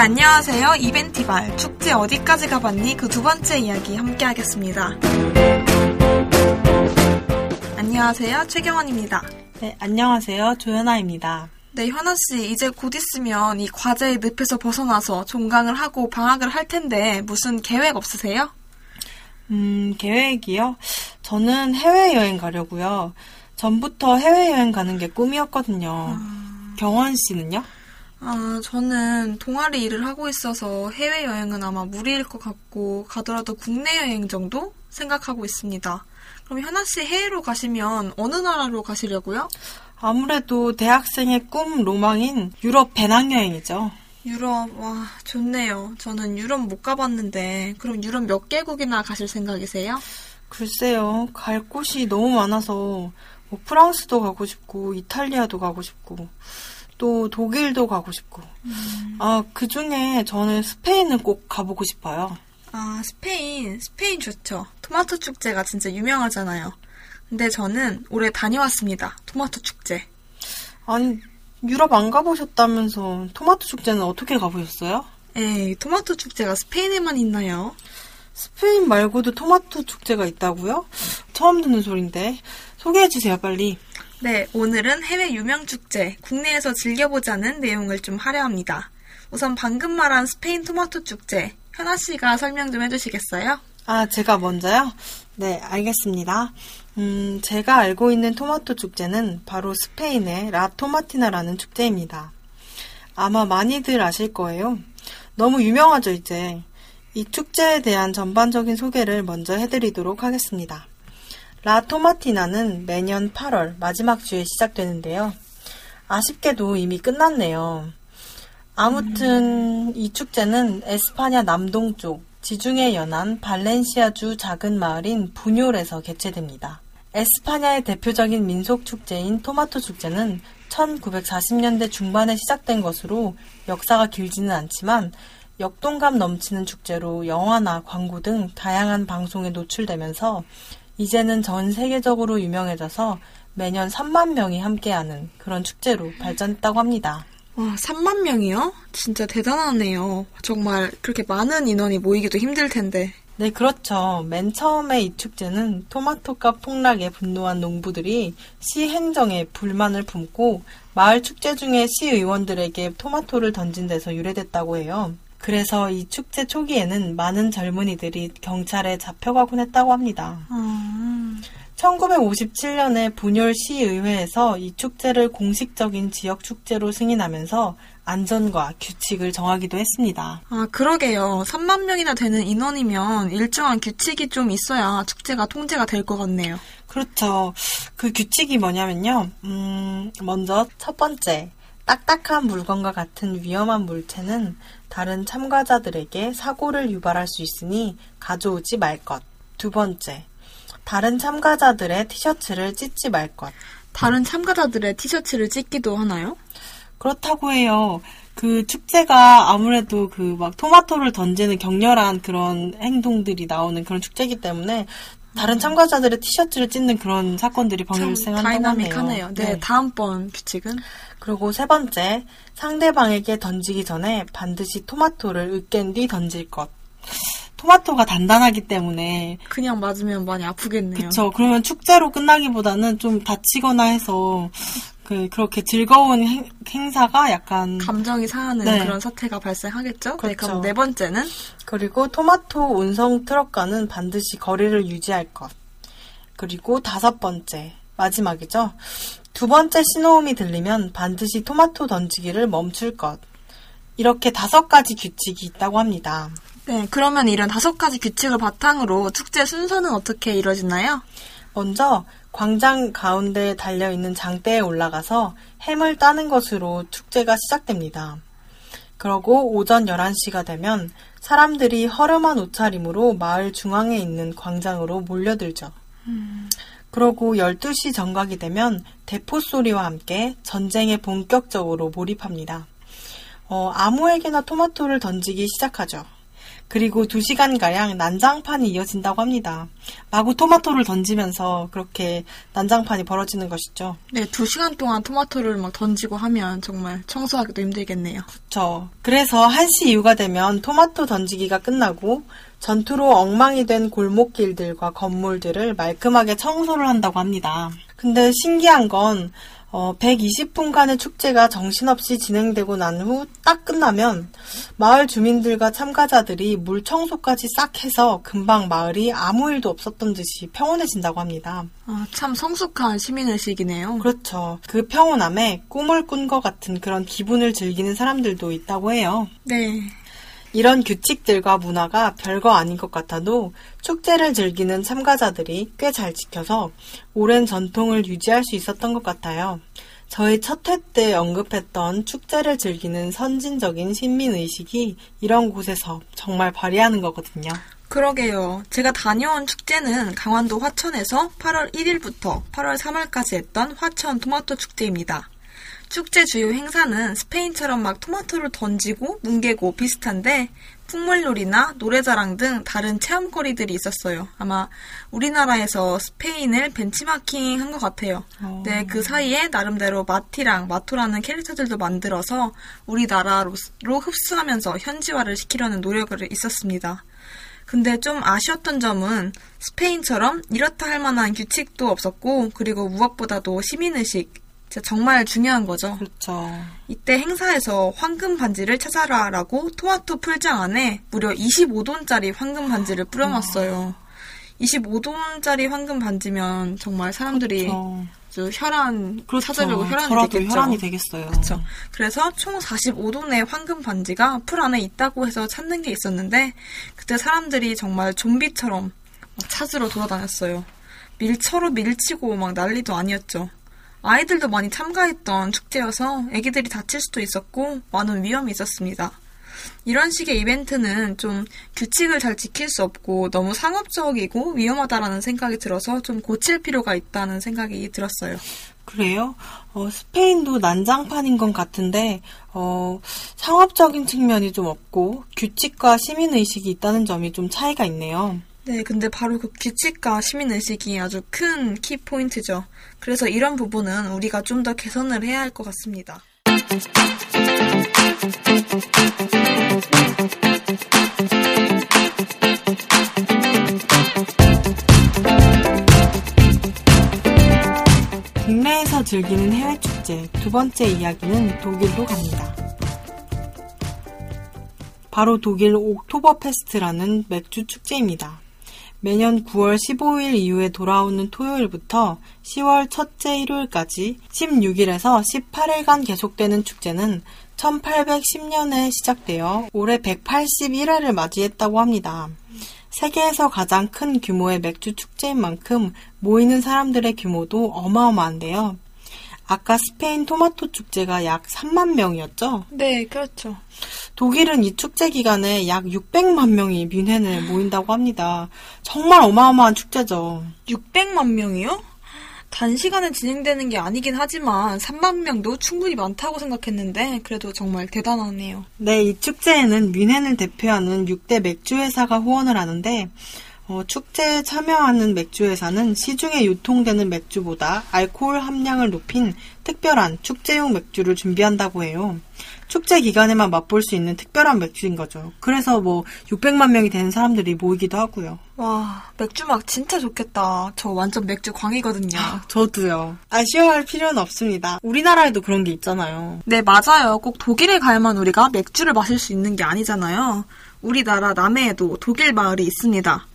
안녕하세요. 이벤티발. 축제 어디까지 가봤니? 그 두 번째 이야기 함께 하겠습니다. 안녕하세요. 최경원입니다. 네, 안녕하세요. 조연아입니다. 네, 현아 씨, 이제 곧 있으면 이 과제의 늪에서 벗어나서 종강을 하고 방학을 할 텐데, 무슨 계획 없으세요? 음, 계획이요? 저는 해외여행 가려고요. 전부터 해외여행 가는 게 꿈이었거든요. 경원 씨는요? 아, 저는 동아리 일을 하고 있어서 해외여행은 아마 무리일 것 같고, 가더라도 국내 여행 정도 생각하고 있습니다. 그럼 현아 씨 해외로 가시면 어느 나라로 가시려고요? 아무래도 대학생의 꿈 로망인 유럽 배낭여행이죠. 유럽, 와, 좋네요. 저는 유럽 못 가봤는데, 그럼 유럽 몇 개국이나 가실 생각이세요? 글쎄요, 갈 곳이 너무 많아서 뭐 프랑스도 가고 싶고 이탈리아도 가고 싶고 또 독일도 가고 싶고 아, 그 중에 저는 스페인은 꼭 가보고 싶어요. 아, 스페인, 스페인 좋죠. 토마토 축제가 진짜 유명하잖아요. 근데 저는 올해 다녀왔습니다. 토마토 축제. 아니, 유럽 안 가보셨다면서 토마토 축제는 어떻게 가보셨어요? 에이, 토마토 축제가 스페인에만 있나요? 스페인 말고도 토마토 축제가 있다고요? 처음 듣는 소린데. 소개해주세요, 빨리. 네, 오늘은 해외 유명 축제, 국내에서 즐겨보자는 내용을 좀 하려 합니다. 우선 방금 말한 스페인 토마토 축제, 현아 씨가 설명 좀 해주시겠어요? 아, 제가 먼저요? 네, 알겠습니다. 음, 제가 알고 있는 토마토 축제는 바로 스페인의 라 토마티나라는 축제입니다. 아마 많이들 아실 거예요. 너무 유명하죠, 이제. 이 축제에 대한 전반적인 소개를 먼저 해드리도록 하겠습니다. 라 토마티나는 매년 8월 마지막 주에 시작되는데요. 아쉽게도 이미 끝났네요. 아무튼 이 축제는 에스파냐 남동쪽 지중해 연안 발렌시아주 작은 마을인 부뇰에서 개최됩니다. 에스파냐의 대표적인 민속 축제인 토마토 축제는 1940년대 중반에 시작된 것으로 역사가 길지는 않지만 역동감 넘치는 축제로 영화나 광고 등 다양한 방송에 노출되면서 이제는 전 세계적으로 유명해져서 매년 3만 명이 함께하는 그런 축제로 발전했다고 합니다. 와, 3만 명이요? 진짜 대단하네요. 정말 그렇게 많은 인원이 모이기도 힘들 텐데. 네, 그렇죠. 맨 처음에 이 축제는 토마토값 폭락에 분노한 농부들이 시 행정에 불만을 품고 마을 축제 중에 시 의원들에게 토마토를 던진 데서 유래됐다고 해요. 그래서 이 축제 초기에는 많은 젊은이들이 경찰에 잡혀가곤 했다고 합니다. 아, 1957년에 분열 시의회에서 이 축제를 공식적인 지역 축제로 승인하면서 안전과 규칙을 정하기도 했습니다. 아, 그러게요. 3만 명이나 되는 인원이면 일정한 규칙이 좀 있어야 축제가 통제가 될 것 같네요. 그렇죠. 그 규칙이 뭐냐면요. 음, 먼저 첫 번째. 딱딱한 물건과 같은 위험한 물체는 다른 참가자들에게 사고를 유발할 수 있으니 가져오지 말 것. 두 번째. 다른 참가자들의 티셔츠를 찢지 말 것. 다른 참가자들의 티셔츠를 찢기도 하나요? 그렇다고 해요. 그 축제가 아무래도 그 막 토마토를 던지는 격렬한 그런 행동들이 나오는 그런 축제이기 때문에 다른 참가자들의 티셔츠를 찢는 그런 사건들이 참 발생한다고 하네요. 다이나믹하네요. 네, 다음번 규칙은? 그리고 세 번째, 상대방에게 던지기 전에 반드시 토마토를 으깬 뒤 던질 것. 토마토가 단단하기 때문에 그냥 맞으면 많이 아프겠네요. 그쵸. 그러면 축제로 끝나기보다는 좀 다치거나 해서 그 그렇게 즐거운 행, 행사가 약간 감정이 상하는 네. 그런 사태가 발생하겠죠? 네, 그렇죠. 그럼 네 번째는? 그리고 토마토 운송 트럭과는 반드시 거리를 유지할 것. 그리고 다섯 번째, 마지막이죠. 두 번째 신호음이 들리면 반드시 토마토 던지기를 멈출 것. 이렇게 다섯 가지 규칙이 있다고 합니다. 네, 그러면 이런 다섯 가지 규칙을 바탕으로 축제 순서는 어떻게 이루어지나요? 먼저 광장 가운데 달려 있는 장대에 올라가서 햄을 따는 것으로 축제가 시작됩니다. 그러고 오전 11시가 되면 사람들이 허름한 옷차림으로 마을 중앙에 있는 광장으로 몰려들죠. 그러고 12시 정각이 되면 대포 소리와 함께 전쟁에 본격적으로 몰입합니다. 어, 아무에게나 토마토를 던지기 시작하죠. 그리고 2시간가량 난장판이 이어진다고 합니다. 마구 토마토를 던지면서 그렇게 난장판이 벌어지는 것이죠. 네, 두 시간 동안 토마토를 막 던지고 하면 정말 청소하기도 힘들겠네요. 그쵸. 그래서 1시 이후가 되면 토마토 던지기가 끝나고 전투로 엉망이 된 골목길들과 건물들을 말끔하게 청소를 한다고 합니다. 근데 신기한 건 어, 120분간의 축제가 정신없이 진행되고 난 후 딱 끝나면 마을 주민들과 참가자들이 물 청소까지 싹 해서 금방 마을이 아무 일도 없었던 듯이 평온해진다고 합니다. 아, 참 성숙한 시민의식이네요. 그렇죠. 그 평온함에 꿈을 꾼 것 같은 그런 기분을 즐기는 사람들도 있다고 해요. 네. 이런 규칙들과 문화가 별거 아닌 것 같아도 축제를 즐기는 참가자들이 꽤 잘 지켜서 오랜 전통을 유지할 수 있었던 것 같아요. 저희 첫 회 때 언급했던 축제를 즐기는 선진적인 시민의식이 이런 곳에서 정말 발휘하는 거거든요. 그러게요. 제가 다녀온 축제는 강원도 화천에서 8월 1일부터 8월 3일까지 했던 화천 토마토 축제입니다. 축제 주요 행사는 스페인처럼 막 토마토를 던지고 뭉개고 비슷한데 풍물놀이나 노래자랑 등 다른 체험거리들이 있었어요. 아마 우리나라에서 스페인을 벤치마킹 한 것 같아요. 어. 네, 그 사이에 나름대로 마티랑 마토라는 캐릭터들도 만들어서 우리나라로 흡수하면서 현지화를 시키려는 노력을 있었습니다. 근데 좀 아쉬웠던 점은 스페인처럼 이렇다 할 만한 규칙도 없었고 그리고 무엇보다도 시민의식 정말 중요한 거죠. 그렇죠. 이때 행사에서 황금 반지를 찾아라라고 토마토 풀장 안에 무려 25돈짜리 황금 반지를 뿌려놨어요. 25돈짜리 황금 반지면 정말 사람들이 그렇죠. 아주 혈안 찾아뵈고 혈안이 저라도 되겠죠. 혈안이 되겠어요. 그렇죠. 그래서 총 45돈의 황금 반지가 풀 안에 있다고 해서 찾는 게 있었는데 그때 사람들이 정말 좀비처럼 막 찾으러 돌아다녔어요. 밀처로 밀치고 막 난리도 아니었죠. 아이들도 많이 참가했던 축제여서 애기들이 다칠 수도 있었고 많은 위험이 있었습니다. 이런 식의 이벤트는 좀 규칙을 잘 지킬 수 없고 너무 상업적이고 위험하다라는 생각이 들어서 좀 고칠 필요가 있다는 생각이 들었어요. 그래요? 어, 스페인도 난장판인 것 같은데, 어, 상업적인 측면이 좀 없고, 규칙과 시민의식이 있다는 점이 좀 차이가 있네요. 네, 근데 바로 그 규칙과 시민의식이 아주 큰 키포인트죠. 그래서 이런 부분은 우리가 좀 더 개선을 해야 할 것 같습니다. 국내에서 즐기는 해외 축제 두 번째 이야기는 독일로 갑니다. 바로 독일 옥토버 페스트라는 맥주 축제입니다. 매년 9월 15일 이후에 돌아오는 토요일부터 10월 첫째 일요일까지 16일에서 18일간 계속되는 축제는 1810년에 시작되어 올해 181회를 맞이했다고 합니다. 세계에서 가장 큰 규모의 맥주 축제인 만큼 모이는 사람들의 규모도 어마어마한데요. 아까 스페인 토마토 축제가 약 3만 명이었죠? 네, 그렇죠. 독일은 이 축제 기간에 약 600만 명이 뮌헨에 모인다고 합니다. 정말 어마어마한 축제죠. 600만 명이요? 단시간에 진행되는 게 아니긴 하지만 3만 명도 충분히 많다고 생각했는데 그래도 정말 대단하네요. 네, 이 축제에는 뮌헨을 대표하는 6대 맥주 회사가 후원을 하는데 어, 축제에 참여하는 맥주 회사는 시중에 유통되는 맥주보다 알코올 함량을 높인 특별한 축제용 맥주를 준비한다고 해요. 축제 기간에만 맛볼 수 있는 특별한 맥주인 거죠. 그래서 뭐 600만 명이 되는 사람들이 모이기도 하고요. 와, 맥주 맛 진짜 좋겠다. 저 완전 맥주 광이거든요. 저도요. 아쉬워할 필요는 없습니다. 우리나라에도 그런 게 있잖아요. 네, 맞아요. 꼭 독일에 가야만 우리가 맥주를 마실 수 있는 게 아니잖아요. 우리나라 남해에도 독일 마을이 있습니다.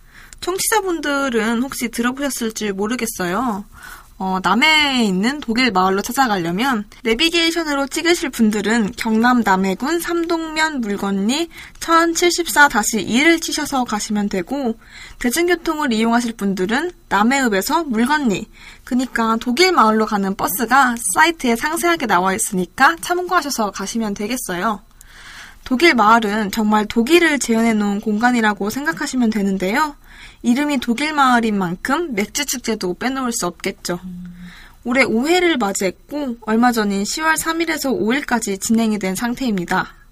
청취자분들은 혹시 들어보셨을지 모르겠어요. 어, 남해에 있는 독일 마을로 찾아가려면 내비게이션으로 찍으실 분들은 경남 남해군 삼동면 물건리 1074-2를 치셔서 가시면 되고 대중교통을 이용하실 분들은 남해읍에서 물건리 그니까 독일 마을로 가는 버스가 사이트에 상세하게 나와 있으니까 참고하셔서 가시면 되겠어요. 독일 마을은 정말 독일을 재현해 놓은 공간이라고 생각하시면 되는데요. 이름이 독일 마을인 만큼 맥주 축제도 빼놓을 수 없겠죠. 올해 5회를 맞이했고 얼마 전인 10월 3일에서 5일까지 진행이 된 상태입니다.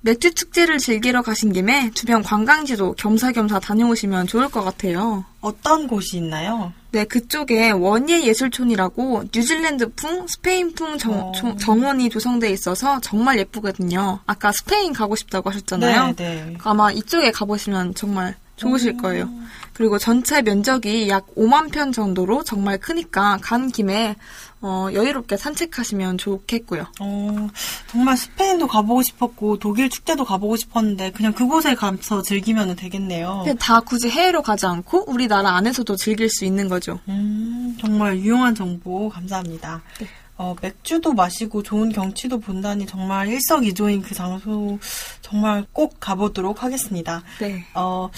맥주 축제를 즐기러 가신 김에 주변 관광지도 겸사겸사 다녀오시면 좋을 것 같아요. 어떤 곳이 있나요? 네, 그쪽에 원예 예술촌이라고 뉴질랜드풍, 스페인풍 정, 어. 조- 정원이 조성돼 있어서 정말 예쁘거든요. 아까 스페인 가고 싶다고 하셨잖아요. 네, 네. 아마 이쪽에 가보시면 정말 좋으실 거예요. 그리고 전체 면적이 약 5만 평 정도로 정말 크니까 간 김에 어, 여유롭게 산책하시면 좋겠고요. 어, 정말 스페인도 가보고 싶었고 독일 축제도 가보고 싶었는데 그냥 그곳에 가서 즐기면 되겠네요. 근데 다 굳이 해외로 가지 않고 우리나라 안에서도 즐길 수 있는 거죠. 음, 정말 유용한 정보 감사합니다. 네. 어, 맥주도 마시고 좋은 경치도 본다니 정말 일석이조인 그 장소 정말 꼭 가보도록 하겠습니다. 네. 어,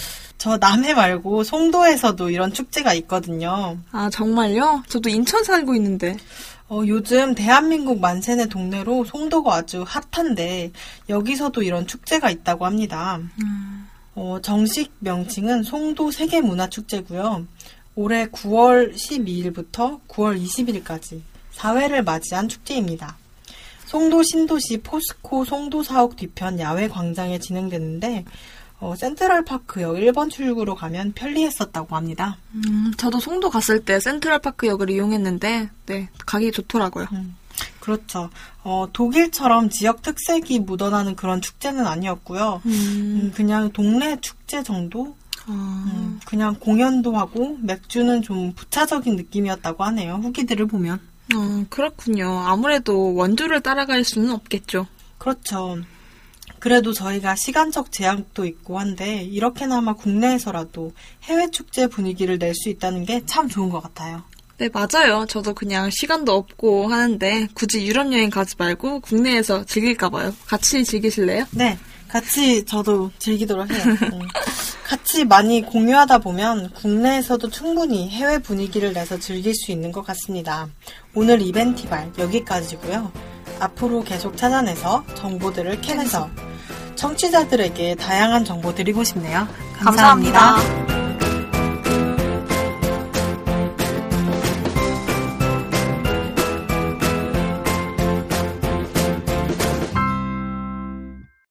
저 남해 말고 송도에서도 이런 축제가 있거든요. 아, 정말요? 저도 인천 살고 있는데. 어, 요즘 대한민국 만세네 동네로 송도가 아주 핫한데 여기서도 이런 축제가 있다고 합니다. 어, 정식 명칭은 송도 세계문화축제고요. 올해 9월 12일부터 9월 20일까지 4회를 맞이한 축제입니다. 송도 신도시 포스코 송도 사옥 뒤편 야외 광장에 진행됐는데 어, 센트럴파크역 1번 출구로 가면 편리했었다고 합니다. 음, 저도 송도 갔을 때 센트럴파크역을 이용했는데, 네, 가기 좋더라고요. 그렇죠. 어, 독일처럼 지역 특색이 묻어나는 그런 축제는 아니었고요. 음, 음, 그냥 동네 축제 정도? 아, 음, 그냥 공연도 하고 맥주는 좀 부차적인 느낌이었다고 하네요. 후기들을 보면. 어, 그렇군요. 아무래도 원조를 따라갈 수는 없겠죠. 그렇죠. 그래도 저희가 시간적 제약도 있고 한데 이렇게나마 국내에서라도 해외 축제 분위기를 낼 수 있다는 게 참 좋은 것 같아요. 네, 맞아요. 저도 그냥 시간도 없고 하는데 굳이 유럽 여행 가지 말고 국내에서 즐길까 봐요. 같이 즐기실래요? 네, 같이 저도 즐기도록 해요. 음. 같이 많이 공유하다 보면 국내에서도 충분히 해외 분위기를 내서 즐길 수 있는 것 같습니다. 오늘 이벤티발 여기까지고요. 앞으로 계속 찾아내서 정보들을 캐내서 청취자들에게 다양한 정보 드리고 싶네요. 감사합니다.